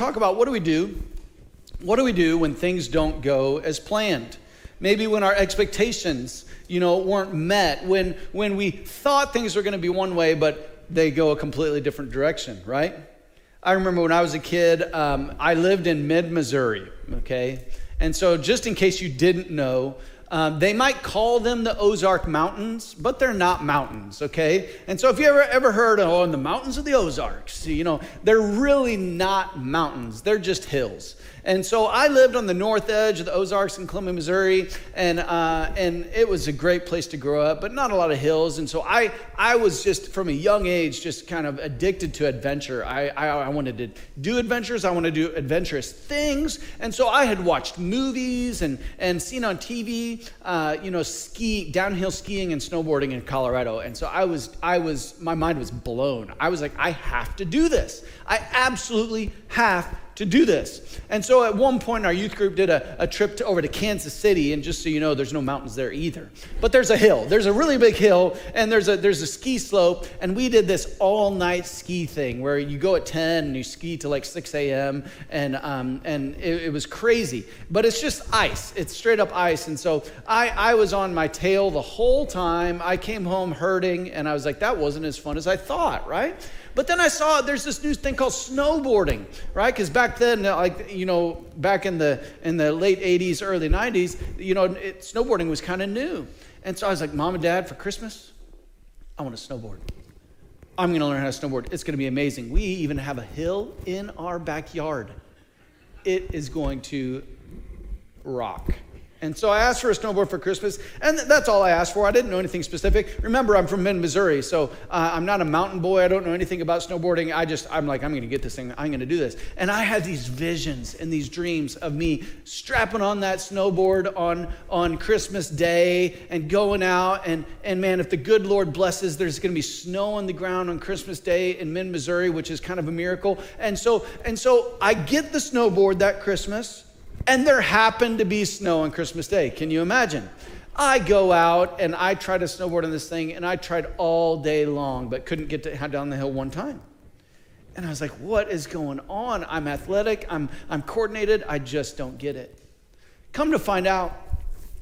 talk about what do we do? What do we do when things don't go as planned? Maybe when our expectations, you know, weren't met, when when we thought things were going to be one way, but they go a completely different direction, right? I remember when I was a kid, um, I lived in mid Missouri, okay? And so, just in case you didn't know, um, they might call them the Ozark Mountains, but they're not mountains, okay? And so if you ever ever heard oh, in the mountains of the Ozarks, you know, they're really not mountains. They're just hills. And so I lived on the north edge of the Ozarks in Columbia, Missouri, and, uh, and it was a great place to grow up, but not a lot of hills. And so I, I was just, from a young age, just kind of addicted to adventure. I, I, I wanted to do adventures, I wanted to do adventurous things. And so I had watched movies and, and seen on TV, uh, you know, ski, downhill skiing and snowboarding in Colorado. And so I was, I was, my mind was blown. I was like, I have to do this. I absolutely have to do this. And so at one point, our youth group did a, a trip to, over to Kansas City, and just so you know, there's no mountains there either. But there's a hill. There's a really big hill, and there's a, there's a ski slope, and we did this all night ski thing where you go at 10 and you ski to like 6 a.m., and, um, and it, it was crazy. But it's just ice. It's straight up ice. And so I, I was on my tail the whole time. I came home hurting, and I was like, that wasn't as fun as I thought, right? But then I saw there's this new thing called snowboarding, right? Because back then, uh, like you know, back in the in the late '80s, early '90s, you know, it, snowboarding was kind of new. And so I was like, Mom and Dad, for Christmas, I want to snowboard. I'm going to learn how to snowboard. It's going to be amazing. We even have a hill in our backyard. It is going to rock. And so I asked for a snowboard for Christmas, and that's all I asked for. I didn't know anything specific. Remember, I'm from Mid Missouri, so uh, I'm not a mountain boy. I don't know anything about snowboarding. I just, I'm like, I'm going to get this thing. I'm going to do this. And I had these visions and these dreams of me strapping on that snowboard on on Christmas Day and going out. And and man, if the good Lord blesses, there's going to be snow on the ground on Christmas Day in Mid Missouri, which is kind of a miracle. And so and so I get the snowboard that Christmas. And there happened to be snow on Christmas Day. Can you imagine? I go out and I try to snowboard on this thing, and I tried all day long, but couldn't get to, down the hill one time. And I was like, what is going on? I'm athletic, I'm, I'm coordinated, I just don't get it. Come to find out,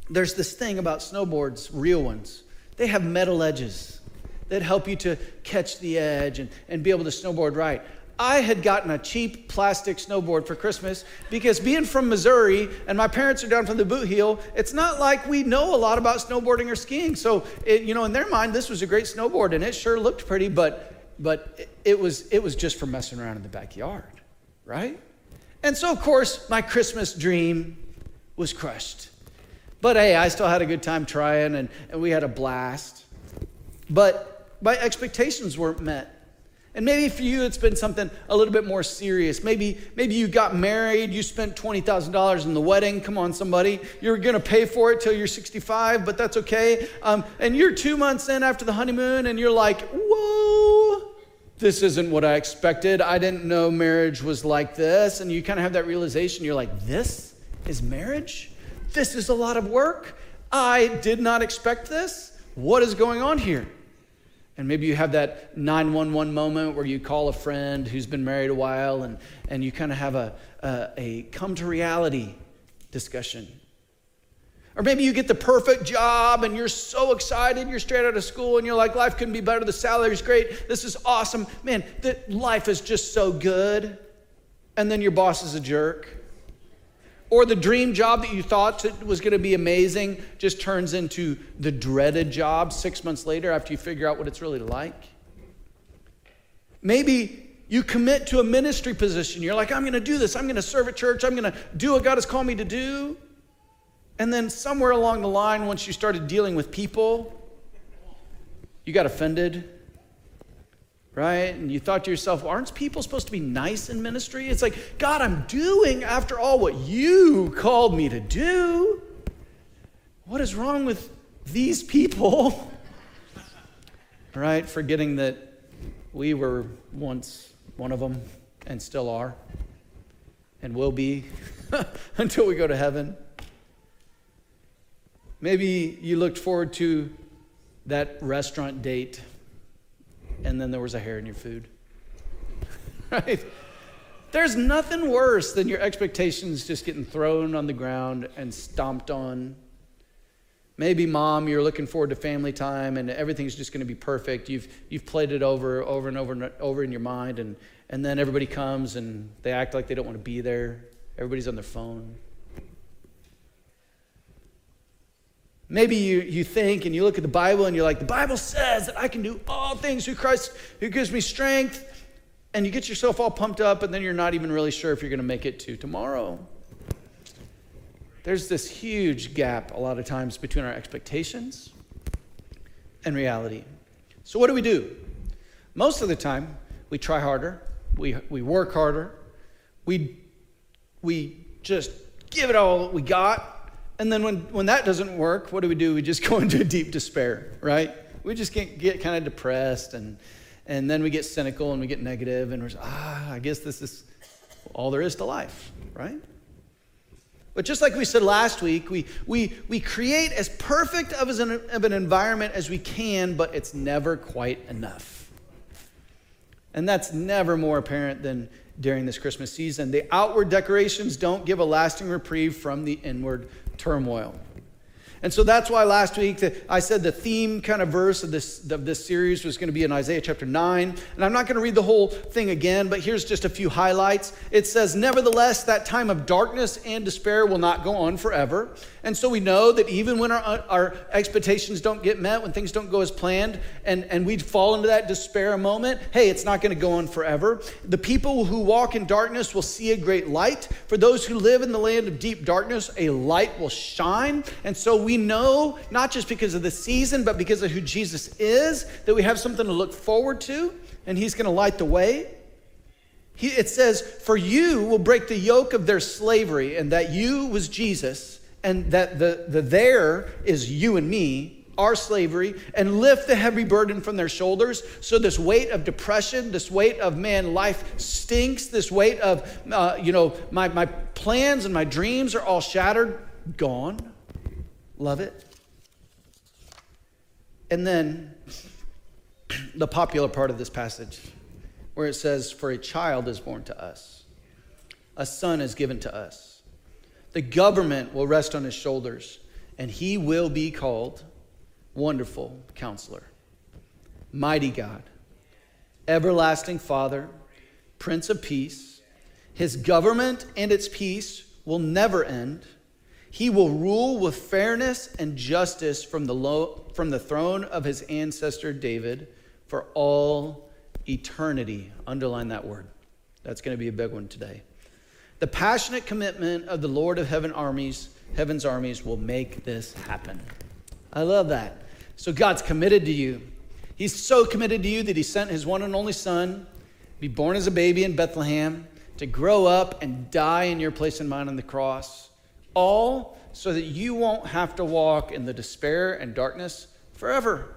there's this thing about snowboards, real ones. They have metal edges that help you to catch the edge and, and be able to snowboard right. I had gotten a cheap plastic snowboard for Christmas because being from Missouri and my parents are down from the boot heel, it's not like we know a lot about snowboarding or skiing. So, it, you know, in their mind, this was a great snowboard and it sure looked pretty, but but it was it was just for messing around in the backyard, right? And so, of course, my Christmas dream was crushed. But hey, I still had a good time trying and, and we had a blast. But my expectations weren't met. And maybe for you, it's been something a little bit more serious. Maybe, maybe you got married, you spent $20,000 in the wedding. Come on, somebody. You're going to pay for it till you're 65, but that's okay. Um, and you're two months in after the honeymoon, and you're like, whoa, this isn't what I expected. I didn't know marriage was like this. And you kind of have that realization. You're like, this is marriage? This is a lot of work. I did not expect this. What is going on here? And maybe you have that 911 moment where you call a friend who's been married a while and, and you kind of have a, a, a come to reality discussion. Or maybe you get the perfect job and you're so excited, you're straight out of school and you're like, life couldn't be better, the salary's great, this is awesome. Man, that life is just so good. And then your boss is a jerk. Or the dream job that you thought was going to be amazing just turns into the dreaded job six months later after you figure out what it's really like. Maybe you commit to a ministry position. You're like, I'm going to do this. I'm going to serve at church. I'm going to do what God has called me to do. And then somewhere along the line, once you started dealing with people, you got offended right? And you thought to yourself, aren't people supposed to be nice in ministry? It's like, God, I'm doing, after all, what you called me to do. What is wrong with these people? right? Forgetting that we were once one of them and still are and will be until we go to heaven. Maybe you looked forward to that restaurant date and then there was a hair in your food. right? There's nothing worse than your expectations just getting thrown on the ground and stomped on. Maybe mom, you're looking forward to family time and everything's just going to be perfect. You've, you've played it over, over and over and over in your mind, and, and then everybody comes and they act like they don't want to be there. Everybody's on their phone. Maybe you, you think and you look at the Bible and you're like, the Bible says that I can do all things through Christ who gives me strength. And you get yourself all pumped up, and then you're not even really sure if you're going to make it to tomorrow. There's this huge gap a lot of times between our expectations and reality. So, what do we do? Most of the time, we try harder, we, we work harder, we, we just give it all that we got, and then when, when that doesn't work, what do we do? We just go into deep despair, right? We just get, get kind of depressed and, and then we get cynical and we get negative and we're ah, I guess this is all there is to life, right? But just like we said last week, we, we, we create as perfect of, an, of an environment as we can, but it's never quite enough. And that's never more apparent than during this Christmas season. The outward decorations don't give a lasting reprieve from the inward turmoil. And so that's why last week I said the theme kind of verse of this, of this series was going to be in Isaiah chapter 9. And I'm not going to read the whole thing again, but here's just a few highlights. It says, Nevertheless, that time of darkness and despair will not go on forever. And so we know that even when our, uh, our expectations don't get met, when things don't go as planned, and, and we fall into that despair moment, hey, it's not going to go on forever. The people who walk in darkness will see a great light. For those who live in the land of deep darkness, a light will shine. And so know, not just because of the season, but because of who Jesus is, that we have something to look forward to, and He's going to light the way. He, it says, For you will break the yoke of their slavery, and that you was Jesus, and that the, the there is you and me, our slavery, and lift the heavy burden from their shoulders. So, this weight of depression, this weight of man, life stinks, this weight of, uh, you know, my, my plans and my dreams are all shattered, gone. Love it? And then the popular part of this passage, where it says, For a child is born to us, a son is given to us. The government will rest on his shoulders, and he will be called Wonderful Counselor, Mighty God, Everlasting Father, Prince of Peace. His government and its peace will never end he will rule with fairness and justice from the, low, from the throne of his ancestor David for all eternity. Underline that word. That's going to be a big one today. The passionate commitment of the Lord of heaven armies, heaven's armies will make this happen. I love that. So God's committed to you. He's so committed to you that he sent his one and only son, be born as a baby in Bethlehem, to grow up and die in your place and mine on the cross all so that you won't have to walk in the despair and darkness forever.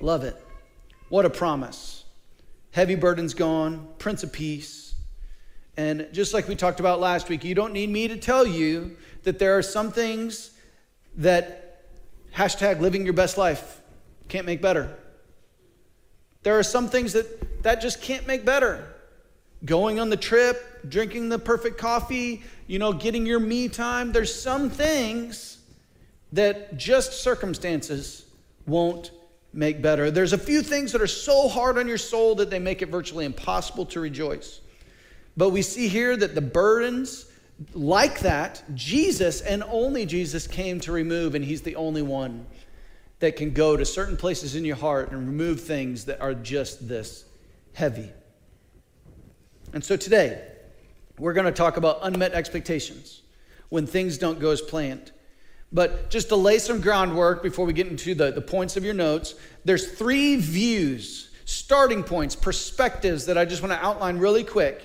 Love it. What a promise. Heavy burdens gone, Prince of Peace. And just like we talked about last week, you don't need me to tell you that there are some things that hashtag living your best life can't make better. There are some things that that just can't make better. Going on the trip, drinking the perfect coffee, you know, getting your me time. There's some things that just circumstances won't make better. There's a few things that are so hard on your soul that they make it virtually impossible to rejoice. But we see here that the burdens like that, Jesus and only Jesus came to remove, and He's the only one that can go to certain places in your heart and remove things that are just this heavy. And so today, we're going to talk about unmet expectations when things don't go as planned. But just to lay some groundwork before we get into the, the points of your notes, there's three views, starting points, perspectives that I just want to outline really quick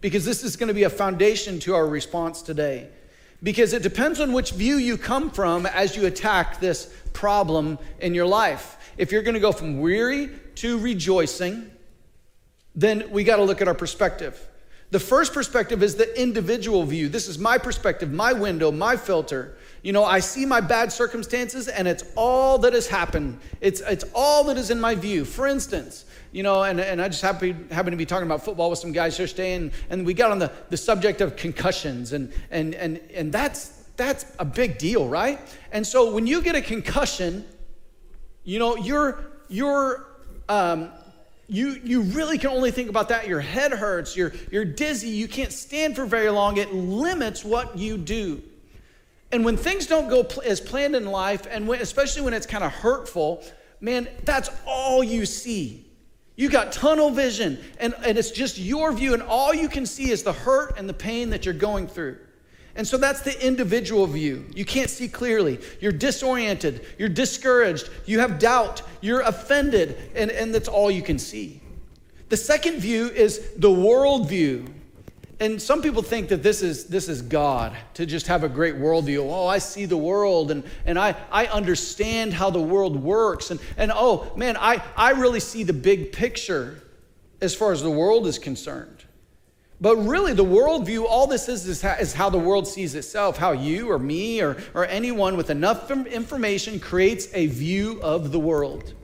because this is going to be a foundation to our response today. Because it depends on which view you come from as you attack this problem in your life. If you're going to go from weary to rejoicing, then we got to look at our perspective. The first perspective is the individual view. This is my perspective, my window, my filter. You know, I see my bad circumstances and it's all that has happened. It's, it's all that is in my view. For instance, you know, and, and I just happen, to be talking about football with some guys yesterday, and, and we got on the, the subject of concussions, and, and, and, and that's, that's a big deal, right? And so when you get a concussion, you know, you're, you're, um, you, you really can only think about that. Your head hurts, you're, you're dizzy, you can't stand for very long. It limits what you do. And when things don't go pl- as planned in life, and when, especially when it's kind of hurtful, man, that's all you see. You got tunnel vision, and, and it's just your view, and all you can see is the hurt and the pain that you're going through. And so that's the individual view. You can't see clearly. You're disoriented. You're discouraged. You have doubt. You're offended. And, and that's all you can see. The second view is the world view and some people think that this is this is God to just have a great worldview. Oh, I see the world and, and I, I understand how the world works. And, and oh man, I, I really see the big picture as far as the world is concerned. But really, the worldview, all this is, is how, is how the world sees itself, how you or me or, or anyone with enough information creates a view of the world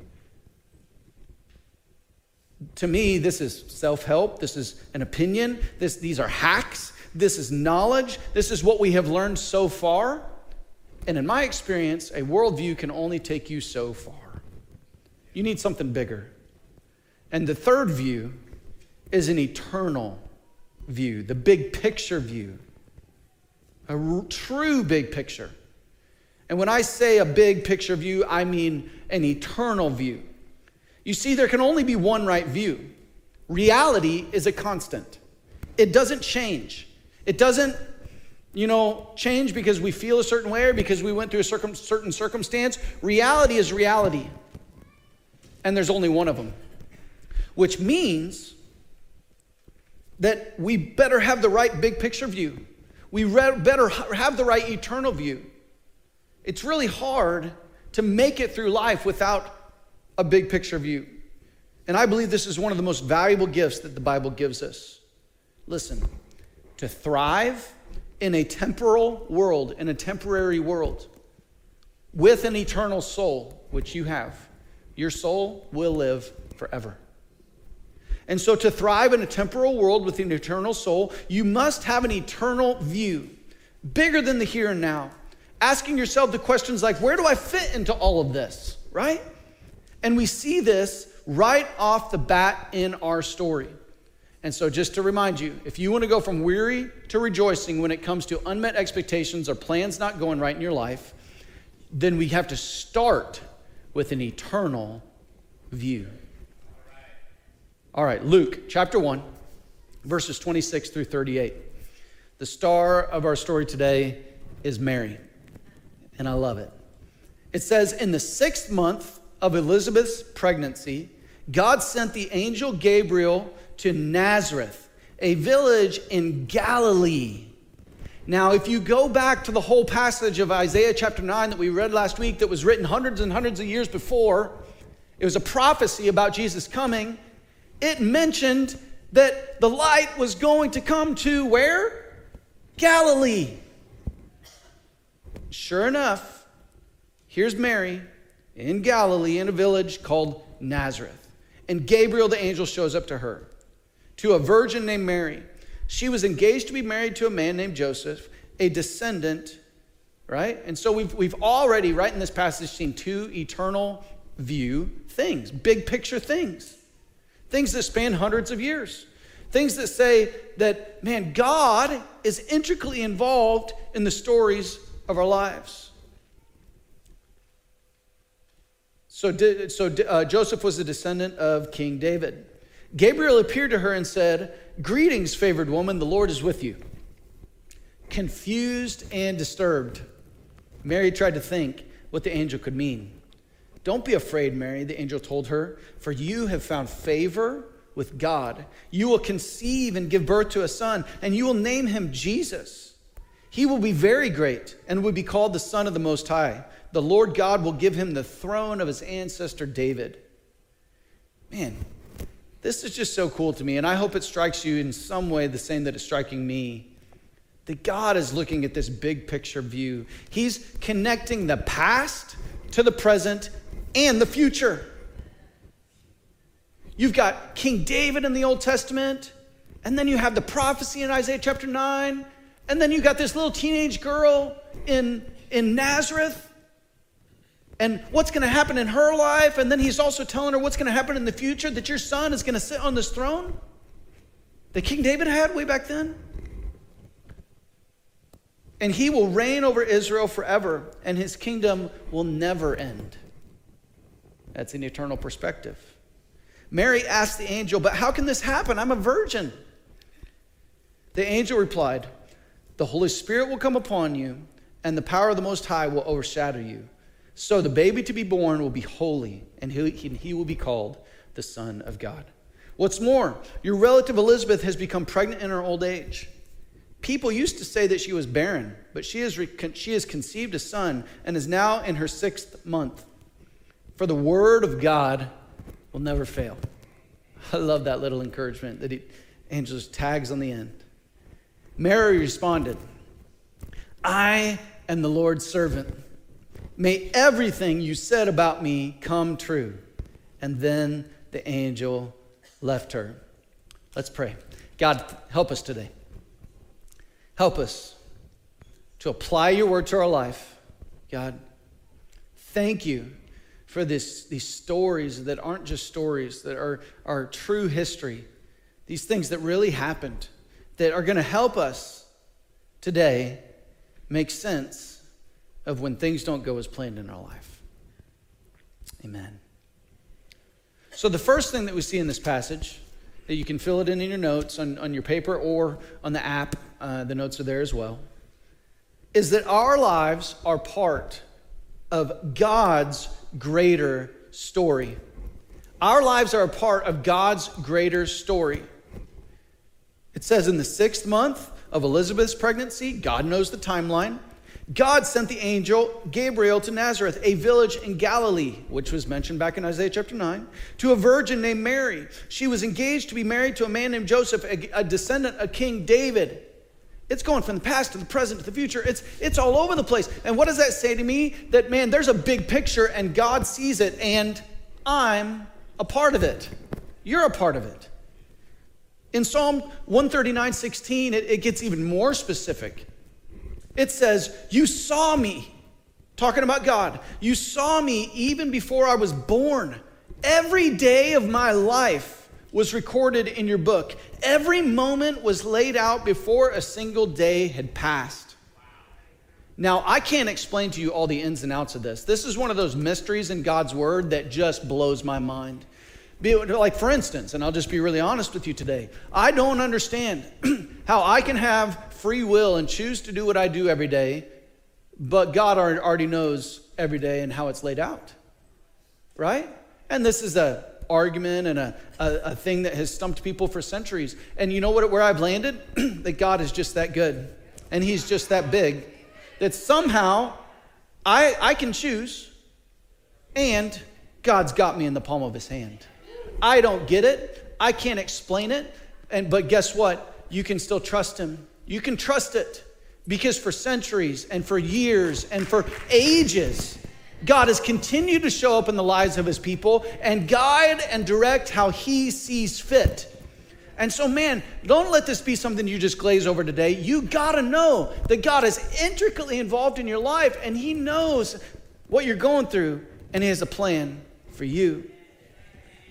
to me, this is self help. This is an opinion. This, these are hacks. This is knowledge. This is what we have learned so far. And in my experience, a worldview can only take you so far. You need something bigger. And the third view is an eternal view, the big picture view, a r- true big picture. And when I say a big picture view, I mean an eternal view. You see, there can only be one right view. Reality is a constant, it doesn't change. It doesn't, you know, change because we feel a certain way or because we went through a circum- certain circumstance. Reality is reality. And there's only one of them, which means that we better have the right big picture view. We better have the right eternal view. It's really hard to make it through life without a big picture view. And I believe this is one of the most valuable gifts that the Bible gives us. Listen, to thrive in a temporal world, in a temporary world, with an eternal soul, which you have, your soul will live forever. And so, to thrive in a temporal world with an eternal soul, you must have an eternal view, bigger than the here and now. Asking yourself the questions like, where do I fit into all of this, right? And we see this right off the bat in our story. And so, just to remind you, if you want to go from weary to rejoicing when it comes to unmet expectations or plans not going right in your life, then we have to start with an eternal view. All right, Luke chapter 1, verses 26 through 38. The star of our story today is Mary, and I love it. It says, In the sixth month, of Elizabeth's pregnancy, God sent the angel Gabriel to Nazareth, a village in Galilee. Now, if you go back to the whole passage of Isaiah chapter 9 that we read last week, that was written hundreds and hundreds of years before, it was a prophecy about Jesus coming. It mentioned that the light was going to come to where? Galilee. Sure enough, here's Mary in Galilee in a village called Nazareth. And Gabriel the angel shows up to her, to a virgin named Mary. She was engaged to be married to a man named Joseph, a descendant, right? And so we've, we've already, right in this passage, seen two eternal view things, big picture things, things that span hundreds of years, things that say that, man, God is intricately involved in the stories of our lives. So, so uh, Joseph was a descendant of King David. Gabriel appeared to her and said, Greetings, favored woman, the Lord is with you. Confused and disturbed, Mary tried to think what the angel could mean. Don't be afraid, Mary, the angel told her, for you have found favor with God. You will conceive and give birth to a son, and you will name him Jesus. He will be very great and will be called the Son of the Most High the Lord God will give him the throne of his ancestor David. Man, this is just so cool to me, and I hope it strikes you in some way the same that it's striking me. That God is looking at this big picture view. He's connecting the past to the present and the future. You've got King David in the Old Testament, and then you have the prophecy in Isaiah chapter 9, and then you got this little teenage girl in, in Nazareth and what's going to happen in her life. And then he's also telling her what's going to happen in the future that your son is going to sit on this throne that King David had way back then. And he will reign over Israel forever, and his kingdom will never end. That's an eternal perspective. Mary asked the angel, But how can this happen? I'm a virgin. The angel replied, The Holy Spirit will come upon you, and the power of the Most High will overshadow you. So the baby to be born will be holy, and he, will be called the Son of God. What's more, your relative Elizabeth has become pregnant in her old age. People used to say that she was barren, but she has, she has conceived a son and is now in her sixth month. For the word of God will never fail. I love that little encouragement that he, angels tags on the end. Mary responded, I am the Lord's servant. May everything you said about me come true. And then the angel left her. Let's pray. God, help us today. Help us to apply your word to our life. God, thank you for this, these stories that aren't just stories, that are, are true history. These things that really happened, that are going to help us today make sense of when things don't go as planned in our life. Amen. So, the first thing that we see in this passage, that you can fill it in in your notes on, on your paper or on the app, uh, the notes are there as well, is that our lives are part of God's greater story. Our lives are a part of God's greater story. It says in the sixth month of Elizabeth's pregnancy, God knows the timeline. God sent the angel Gabriel to Nazareth, a village in Galilee, which was mentioned back in Isaiah chapter 9, to a virgin named Mary. She was engaged to be married to a man named Joseph, a, descendant of King David. It's going from the past to the present to the future. It's, it's all over the place. And what does that say to me? That, man, there's a big picture and God sees it, and I'm a part of it. You're a part of it. In Psalm 139 16, it, it gets even more specific. It says, You saw me, talking about God. You saw me even before I was born. Every day of my life was recorded in your book. Every moment was laid out before a single day had passed. Now, I can't explain to you all the ins and outs of this. This is one of those mysteries in God's word that just blows my mind. Like, for instance, and I'll just be really honest with you today, I don't understand how I can have free will and choose to do what I do every day, but God already knows every day and how it's laid out. Right? And this is a argument and a, a, a thing that has stumped people for centuries. And you know what where I've landed? that God is just that good. And he's just that big. That somehow I I can choose and God's got me in the palm of his hand. I don't get it. I can't explain it. And but guess what? You can still trust him you can trust it because for centuries and for years and for ages, God has continued to show up in the lives of his people and guide and direct how he sees fit. And so, man, don't let this be something you just glaze over today. You gotta know that God is intricately involved in your life and he knows what you're going through and he has a plan for you.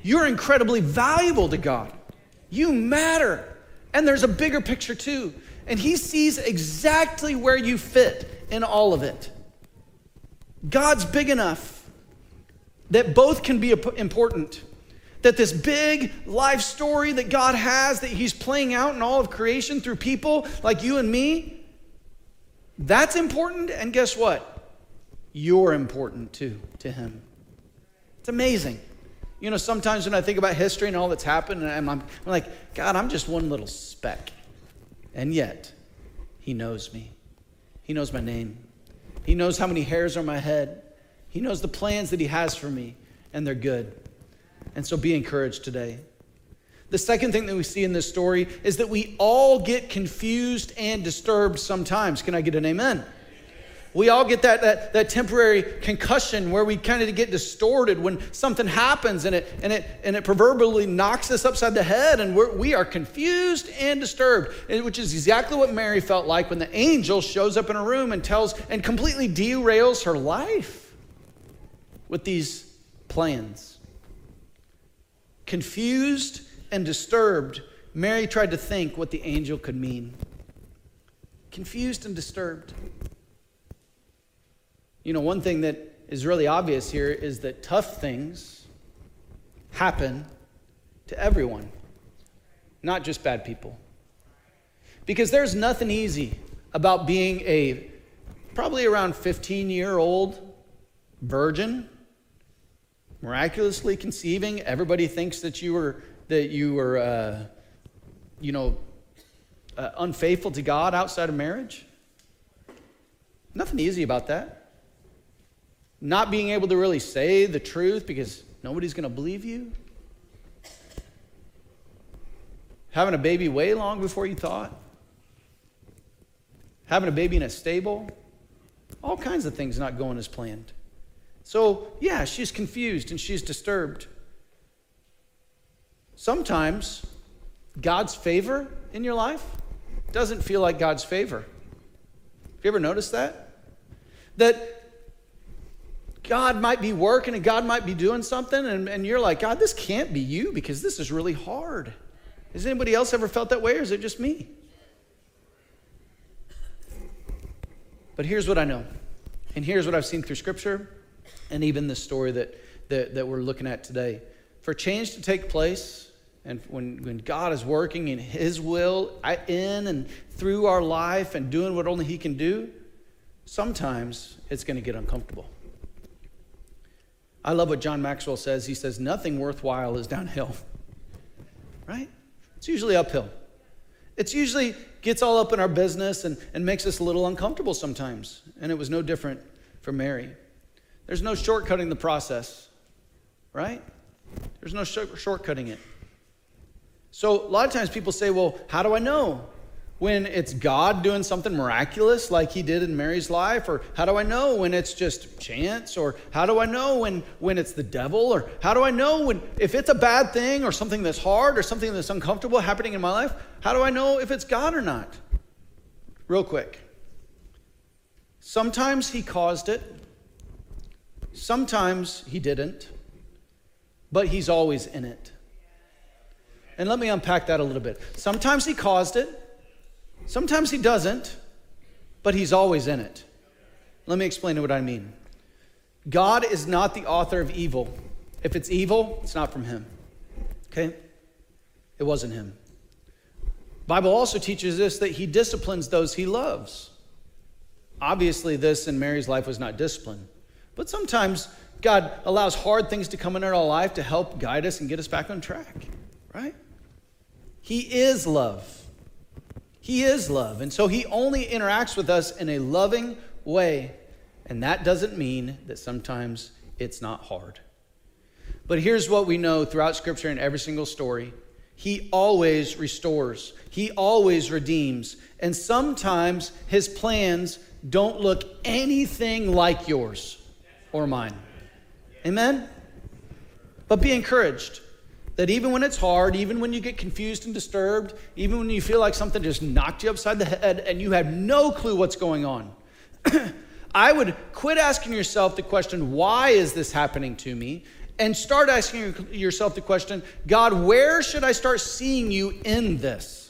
You're incredibly valuable to God. You matter. And there's a bigger picture too and He sees exactly where you fit in all of it. God's big enough that both can be important. That this big life story that God has, that He's playing out in all of creation through people like you and me, that's important. And guess what? You're important too to Him. It's amazing. You know, sometimes when I think about history and all that's happened, and I'm, I'm like, God, I'm just one little speck. And yet, He knows me. He knows my name. He knows how many hairs are on my head. He knows the plans that He has for me, and they're good. And so be encouraged today. The second thing that we see in this story is that we all get confused and disturbed sometimes. Can I get an amen? We all get that, that, that temporary concussion where we kind of get distorted when something happens and it, and it, and it proverbially knocks us upside the head and we're, we are confused and disturbed, which is exactly what Mary felt like when the angel shows up in a room and tells and completely derails her life with these plans. Confused and disturbed, Mary tried to think what the angel could mean. Confused and disturbed. You know, one thing that is really obvious here is that tough things happen to everyone, not just bad people. Because there's nothing easy about being a probably around 15 year old virgin, miraculously conceiving. Everybody thinks that you were that you were, uh, you know, uh, unfaithful to God outside of marriage. Nothing easy about that. Not being able to really say the truth because nobody's going to believe you. Having a baby way long before you thought. Having a baby in a stable. All kinds of things not going as planned. So, yeah, she's confused and she's disturbed. Sometimes God's favor in your life doesn't feel like God's favor. Have you ever noticed that? That God might be working and God might be doing something, and, and you're like, God, this can't be you because this is really hard. Has anybody else ever felt that way, or is it just me? But here's what I know, and here's what I've seen through Scripture, and even the story that, that, that we're looking at today. For change to take place, and when, when God is working in His will in and through our life and doing what only He can do, sometimes it's going to get uncomfortable. I love what John Maxwell says. He says, Nothing worthwhile is downhill, right? It's usually uphill. It's usually gets all up in our business and, and makes us a little uncomfortable sometimes. And it was no different for Mary. There's no shortcutting the process, right? There's no sh- shortcutting it. So a lot of times people say, well, how do I know? When it's God doing something miraculous like he did in Mary's life? Or how do I know when it's just chance? Or how do I know when, when it's the devil? Or how do I know when if it's a bad thing or something that's hard or something that's uncomfortable happening in my life? How do I know if it's God or not? Real quick. Sometimes he caused it, sometimes he didn't, but he's always in it. And let me unpack that a little bit. Sometimes he caused it, sometimes he doesn't, but he's always in it. Let me explain what I mean. God is not the author of evil. If it's evil, it's not from him. Okay? It wasn't him. Bible also teaches us that he disciplines those he loves. Obviously, this in Mary's life was not discipline. But sometimes God allows hard things to come in our life to help guide us and get us back on track, right? He is love. He is love. And so he only interacts with us in a loving way. And that doesn't mean that sometimes it's not hard. But here's what we know throughout Scripture in every single story He always restores, He always redeems. And sometimes His plans don't look anything like yours or mine. Amen? But be encouraged that even when it's hard, even when you get confused and disturbed, even when you feel like something just knocked you upside the head and you have no clue what's going on, I would quit asking yourself the question, why is this happening to me? And start asking yourself the question, God, where should I start seeing you in this?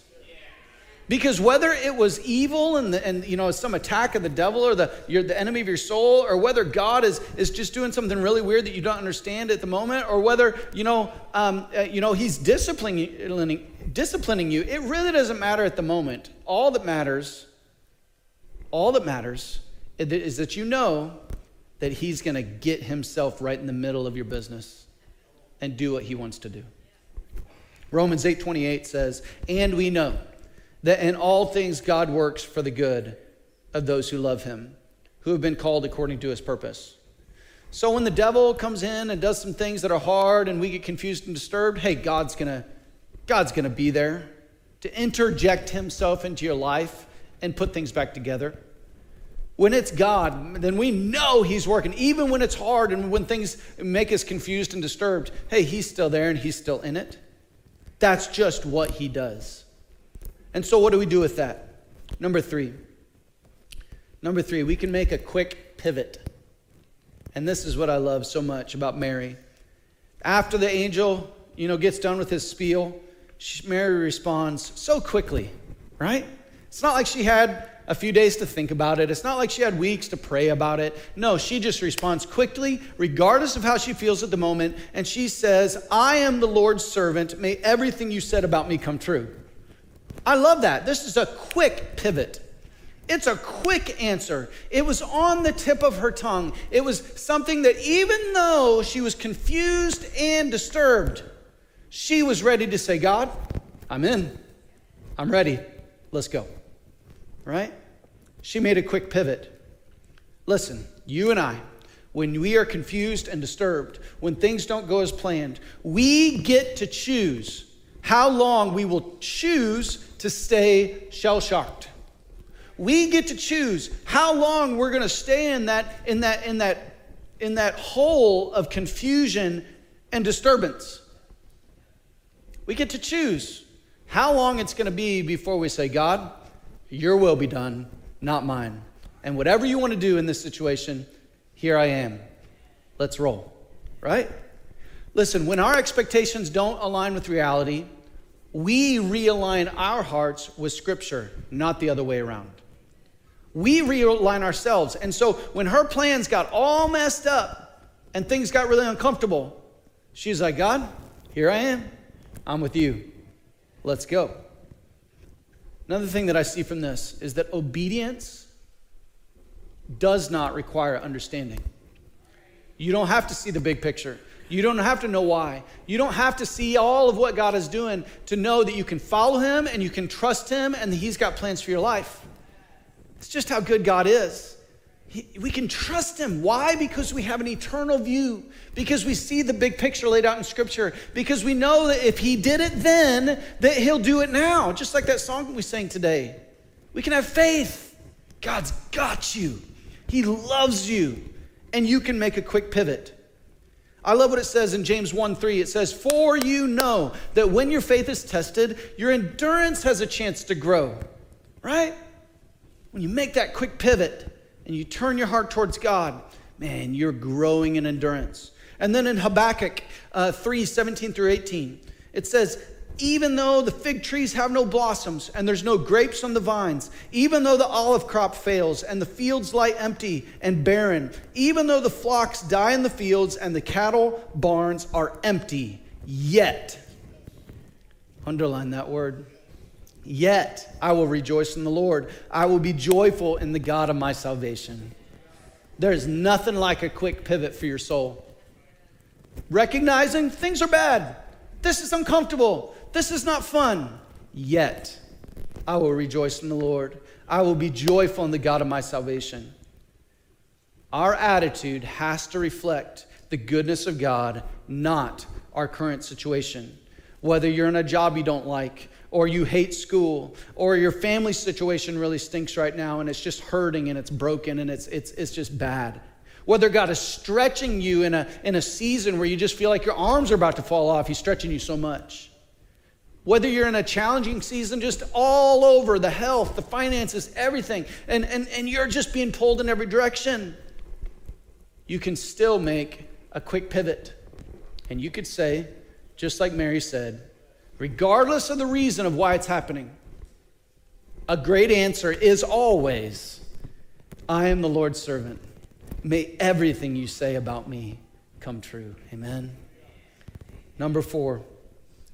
Because whether it was evil and, the, and you know some attack of the devil or the you're the enemy of your soul, or whether God is is just doing something really weird that you don't understand at the moment, or whether you know um, uh, you know He's disciplining disciplining you, it really doesn't matter at the moment. All that matters, all that matters, is that you know that He's going to get Himself right in the middle of your business and do what He wants to do. Romans eight twenty eight says, "And we know." That in all things God works for the good of those who love him, who have been called according to his purpose. So when the devil comes in and does some things that are hard and we get confused and disturbed, hey, God's going to God's going to be there to interject himself into your life and put things back together. When it's God, then we know He's working. Even when it's hard and when things make us confused and disturbed, hey, He's still there and He's still in it. That's just what He does. And so, what do we do with that? Number three. Number three, we can make a quick pivot. And this is what I love so much about Mary. After the angel, you know, gets done with his spiel, Mary responds so quickly, right? It's not like she had a few days to think about it. It's not like she had weeks to pray about it. No, she just responds quickly, regardless of how she feels at the moment, and she says, I am the Lord's servant. May everything you said about me come true. I love that. This is a quick pivot. It's a quick answer. It was on the tip of her tongue. It was something that, even though she was confused and disturbed, she was ready to say, God, I'm in. I'm ready. Let's go right? She made a quick pivot. Listen, you and I, when we are confused and disturbed, when things don't go as planned, we get to choose how long we will choose to stay shell shocked. We get to choose how long we're going to stay in that, in, that, in, that, in that hole of confusion and disturbance. We get to choose how long it's going to be before we say, God, your will be done, not mine. And whatever you want to do in this situation, here I am. Let's roll, right? Listen, when our expectations don't align with reality, we realign our hearts with Scripture, not the other way around. We realign ourselves. And so when her plans got all messed up and things got really uncomfortable, she's like, God, here I am. I'm with you. Let's go. Another thing that I see from this is that obedience does not require understanding. You don't have to see the big picture. You don't have to know why. You don't have to see all of what God is doing to know that you can follow Him and you can trust Him and that He's got plans for your life. It's just how good God is. He, we can trust him. Why? Because we have an eternal view. Because we see the big picture laid out in Scripture. Because we know that if he did it then, that he'll do it now. Just like that song we sang today. We can have faith. God's got you. He loves you. And you can make a quick pivot. I love what it says in James 1 3. It says, For you know that when your faith is tested, your endurance has a chance to grow. Right? When you make that quick pivot, and you turn your heart towards God, man, you're growing in endurance. And then in Habakkuk uh, 3 17 through 18, it says, even though the fig trees have no blossoms and there's no grapes on the vines, even though the olive crop fails and the fields lie empty and barren, even though the flocks die in the fields and the cattle barns are empty, yet, underline that word, Yet I will rejoice in the Lord. I will be joyful in the God of my salvation. There's nothing like a quick pivot for your soul. Recognizing things are bad. This is uncomfortable. This is not fun. Yet I will rejoice in the Lord. I will be joyful in the God of my salvation. Our attitude has to reflect the goodness of God, not our current situation. Whether you're in a job you don't like, or you hate school, or your family situation really stinks right now and it's just hurting and it's broken and it's, it's, it's just bad. Whether God is stretching you in a, in a season where you just feel like your arms are about to fall off, He's stretching you so much. Whether you're in a challenging season, just all over the health, the finances, everything, and, and, and you're just being pulled in every direction, you can still make a quick pivot. And you could say, just like Mary said, regardless of the reason of why it's happening, a great answer is always I am the Lord's servant. May everything you say about me come true. Amen. Number four,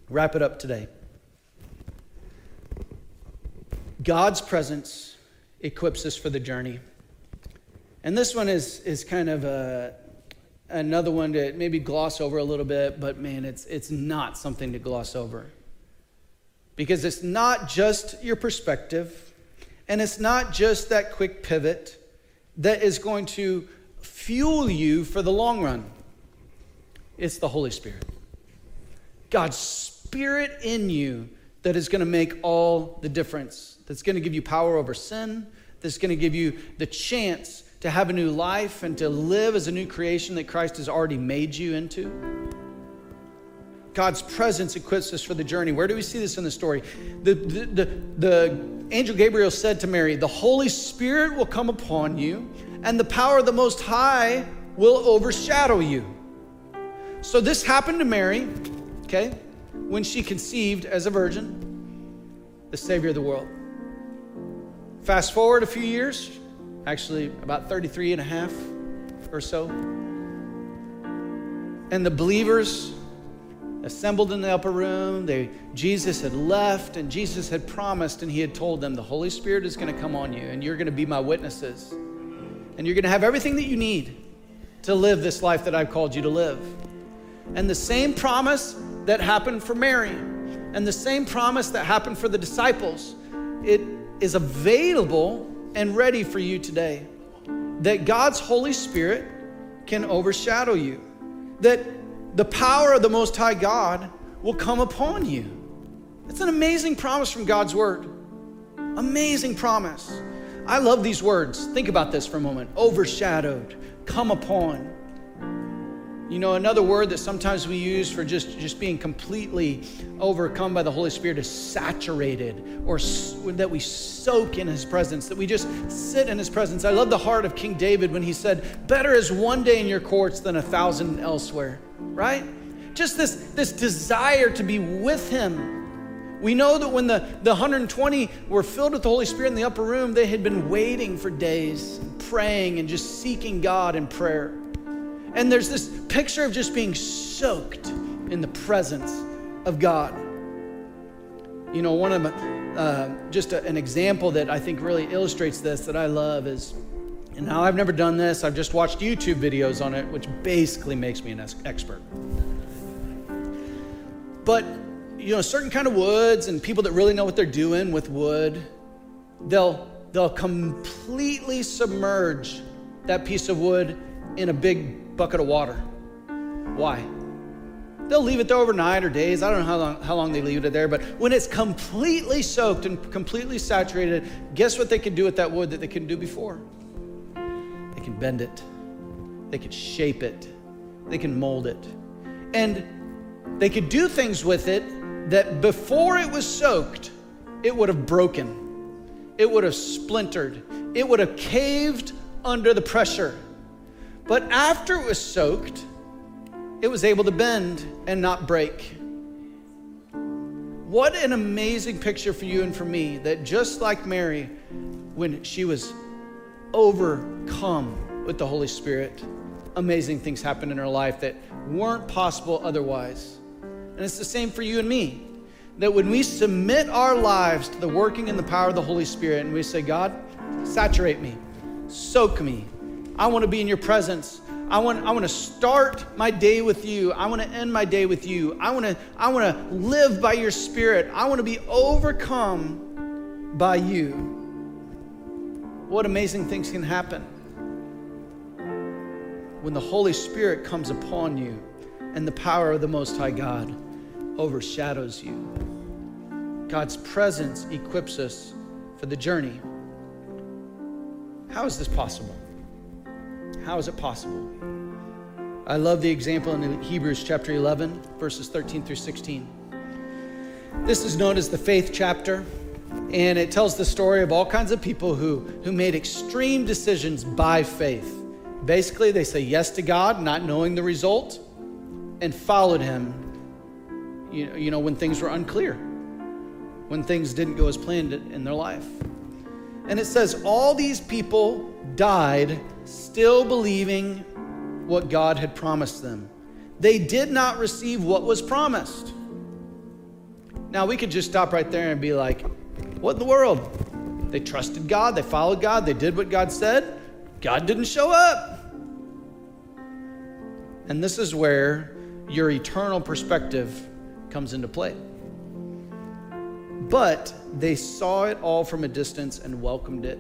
wrap it up today. God's presence equips us for the journey. And this one is, is kind of a, another one to maybe gloss over a little bit, but man, it's, it's not something to gloss over. Because it's not just your perspective, and it's not just that quick pivot that is going to fuel you for the long run. It's the Holy Spirit. God's spirit in you that is going to make all the difference, that's going to give you power over sin, that's going to give you the chance to have a new life and to live as a new creation that Christ has already made you into. God's presence equips us for the journey. Where do we see this in the story? The, the, the, the, angel Gabriel said to Mary, The Holy Spirit will come upon you, and the power of the Most High will overshadow you. So this happened to Mary, okay, when she conceived as a virgin, the Savior of the world. Fast forward a few years, actually about 33 and a half or so, and the believers assembled in the upper room. They, Jesus had left, and Jesus had promised, and he had told them, The Holy Spirit is going to come on you, and you're going to be my witnesses. And you're going to have everything that you need to live this life that I've called you to live. And the same promise that happened for Mary, and the same promise that happened for the disciples, it is available and ready for you today. That God's Holy Spirit can overshadow you. That the power of the Most High God will come upon you. It's an amazing promise from God's Word. Amazing promise. I love these words. Think about this for a moment. Overshadowed, come upon. You know, another word that sometimes we use for just, just being completely overcome by the Holy Spirit is saturated, or that we soak in His presence, that we just sit in His presence. I love the heart of King David when he said, Better is one day in your courts than a thousand elsewhere, right? Just this, this desire to be with Him. We know that when the, the 120 were filled with the Holy Spirit in the upper room, they had been waiting for days, praying and just seeking God in prayer. And there's this picture of just being soaked in the presence of God. You know, one of uh, just a, an example that I think really illustrates this that I love is, and now I've never done this, I've just watched YouTube videos on it, which basically makes me an expert. But, you know, certain kind of woods and people that really know what they're doing with wood, they'll, they'll completely submerge that piece of wood in a big bucket of water. Why? They'll leave it there overnight or days. I don't know how long, how long they leave it there, but when it's completely soaked and completely saturated, guess what they can do with that wood that they couldn't do before? They can bend it, they can shape it, they can mold it. And they could do things with it that before it was soaked, it would have broken, it would have splintered, it would have caved under the pressure. But after it was soaked, it was able to bend and not break. What an amazing picture for you and for me that just like Mary, when she was overcome with the Holy Spirit, amazing things happened in her life that weren't possible otherwise. And it's the same for you and me. That when we submit our lives to the working and the power of the Holy Spirit and we say, God, saturate me, soak me, I want to be in your presence. I want, I want to start my day with you. I want to end my day with you. I want to, I want to live by your spirit. I want to be overcome by you. What amazing things can happen when the Holy Spirit comes upon you and the power of the Most High God overshadows you. God's presence equips us for the journey. How is this possible? How is it possible? I love the example in Hebrews chapter 11, verses 13 through 16. This is known as the faith chapter, and it tells the story of all kinds of people who, who made extreme decisions by faith. Basically, they say yes to God, not knowing the result, and followed Him, you know, you know when things were unclear, when things didn't go as planned in their life. And it says, all these people died still believing what God had promised them. They did not receive what was promised. Now, we could just stop right there and be like, what in the world? They trusted God, they followed God, they did what God said. God didn't show up. And this is where your eternal perspective comes into play. But they saw it all from a distance and welcomed it.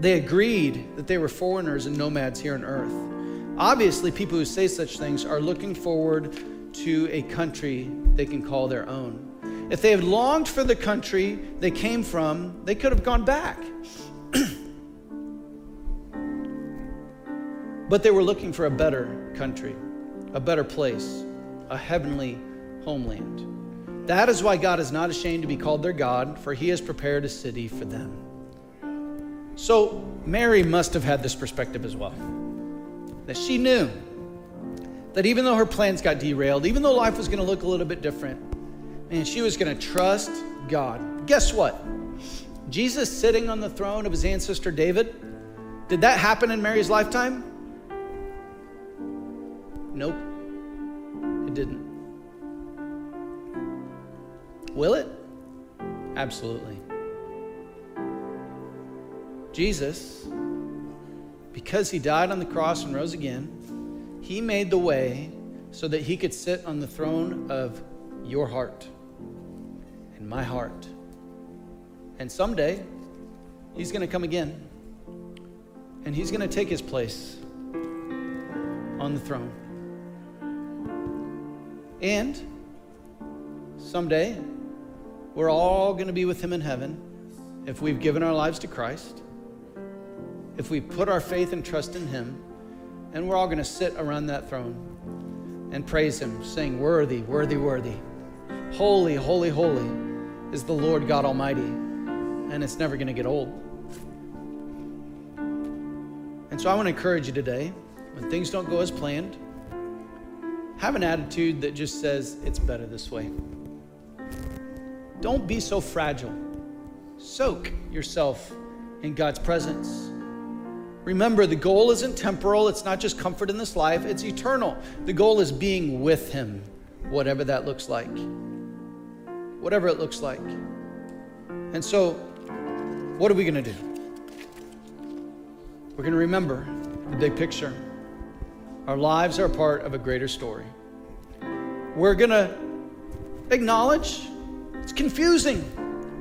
They agreed that they were foreigners and nomads here on earth. Obviously, people who say such things are looking forward to a country they can call their own. If they had longed for the country they came from, they could have gone back. but they were looking for a better country, a better place, a heavenly homeland. That is why God is not ashamed to be called their God, for he has prepared a city for them. So Mary must have had this perspective as well. That she knew that even though her plans got derailed, even though life was going to look a little bit different, and she was going to trust God. Guess what? Jesus sitting on the throne of his ancestor David, did that happen in Mary's lifetime? Nope, it didn't. Will it? Absolutely. Jesus, because he died on the cross and rose again, he made the way so that he could sit on the throne of your heart and my heart. And someday, he's going to come again and he's going to take his place on the throne. And someday, we're all going to be with him in heaven if we've given our lives to Christ, if we put our faith and trust in him, and we're all going to sit around that throne and praise him, saying, Worthy, worthy, worthy. Holy, holy, holy is the Lord God Almighty, and it's never going to get old. And so I want to encourage you today when things don't go as planned, have an attitude that just says, it's better this way. Don't be so fragile. Soak yourself in God's presence. Remember, the goal isn't temporal, it's not just comfort in this life, it's eternal. The goal is being with Him, whatever that looks like. Whatever it looks like. And so, what are we going to do? We're going to remember the big picture. Our lives are part of a greater story. We're going to acknowledge it's confusing,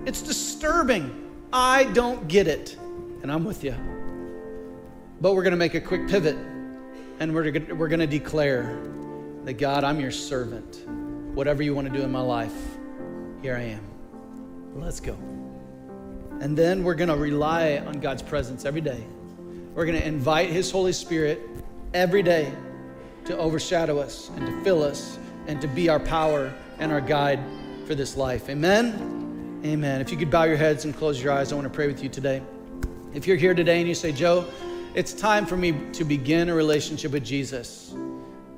it's disturbing. I don't get it. And I'm with you. But we're going to make a quick pivot and we're going to, we're going to declare that God, I'm your servant. Whatever you want to do in my life, here I am. Let's go. And then we're going to rely on God's presence every day. We're going to invite His Holy Spirit every day to overshadow us and to fill us and to be our power and our guide for this life. Amen. Amen. If you could bow your heads and close your eyes, I want to pray with you today. If you're here today and you say, Joe, it's time for me to begin a relationship with Jesus.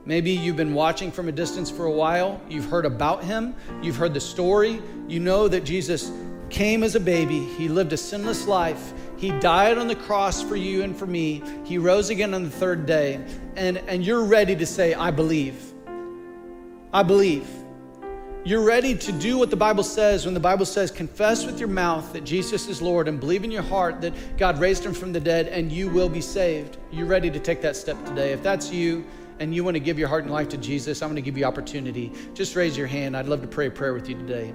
Maybe you've been watching from a distance for a while. You've heard about him. You've heard the story. You know that Jesus came as a baby. He lived a sinless life. He died on the cross for you and for me. He rose again on the third day. And, and you're ready to say, I believe. I believe. You're ready to do what the Bible says when the Bible says, confess with your mouth that Jesus is Lord and believe in your heart that God raised him from the dead and you will be saved. You're ready to take that step today. If that's you, and you want to give your heart and life to Jesus, I'm going to give you opportunity. Just raise your hand. I'd love to pray a prayer with you today.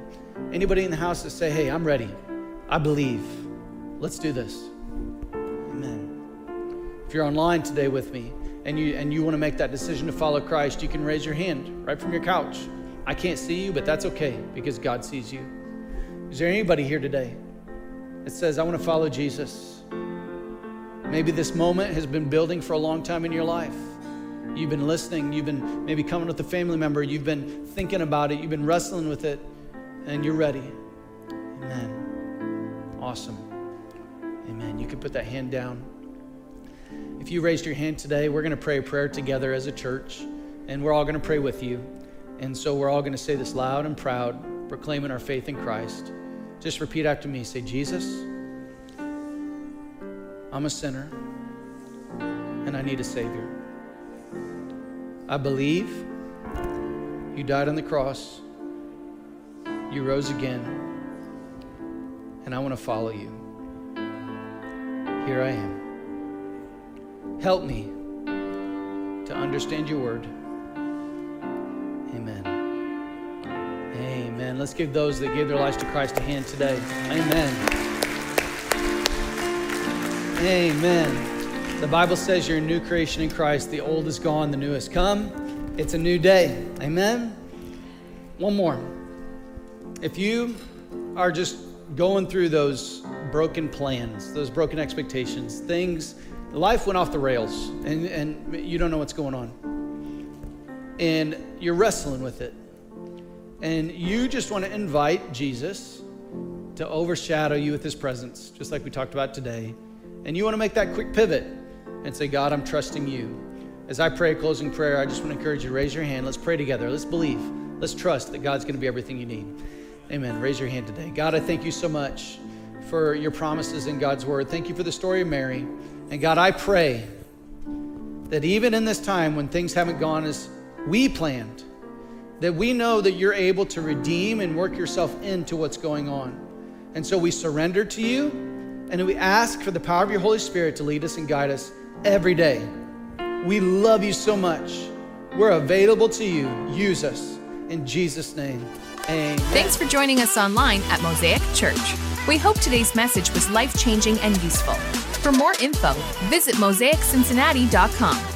Anybody in the house that say, "Hey, I'm ready. I believe. Let's do this." Amen. If you're online today with me and you and you want to make that decision to follow Christ, you can raise your hand right from your couch. I can't see you, but that's okay because God sees you. Is there anybody here today that says, "I want to follow Jesus"? Maybe this moment has been building for a long time in your life. You've been listening. You've been maybe coming with a family member. You've been thinking about it. You've been wrestling with it, and you're ready. Amen. Awesome. Amen. You can put that hand down. If you raised your hand today, we're going to pray a prayer together as a church, and we're all going to pray with you. And so we're all going to say this loud and proud, proclaiming our faith in Christ. Just repeat after me. Say, Jesus, I'm a sinner, and I need a Savior. I believe you died on the cross, you rose again, and I want to follow you. Here I am. Help me to understand your word. Amen. Amen. Let's give those that gave their lives to Christ a hand today. Amen. Amen. The Bible says you're a new creation in Christ. The old is gone, the new has come. It's a new day. Amen. one more. If you are just going through those broken plans, those broken expectations, things, life went off the rails and, and you don't know what's going on. And you're wrestling with it. And you just want to invite Jesus to overshadow you with his presence, just like we talked about today. And you want to make that quick pivot and say, God, I'm trusting you. As I pray a closing prayer, I just want to encourage you to raise your hand. Let's pray together. Let's believe. Let's trust that God's going to be everything you need. Amen. Raise your hand today. God, I thank you so much for your promises in God's word. Thank you for the story of Mary. And God, I pray that even in this time when things haven't gone as we planned, that we know that you're able to redeem and work yourself into what's going on. And so we surrender to you and we ask for the power of your Holy Spirit to lead us and guide us every day. We love you so much. We're available to you. Use us. In Jesus' name, amen. Thanks for joining us online at Mosaic Church. We hope today's message was life changing and useful. For more info, visit mosaiccincinnati.com.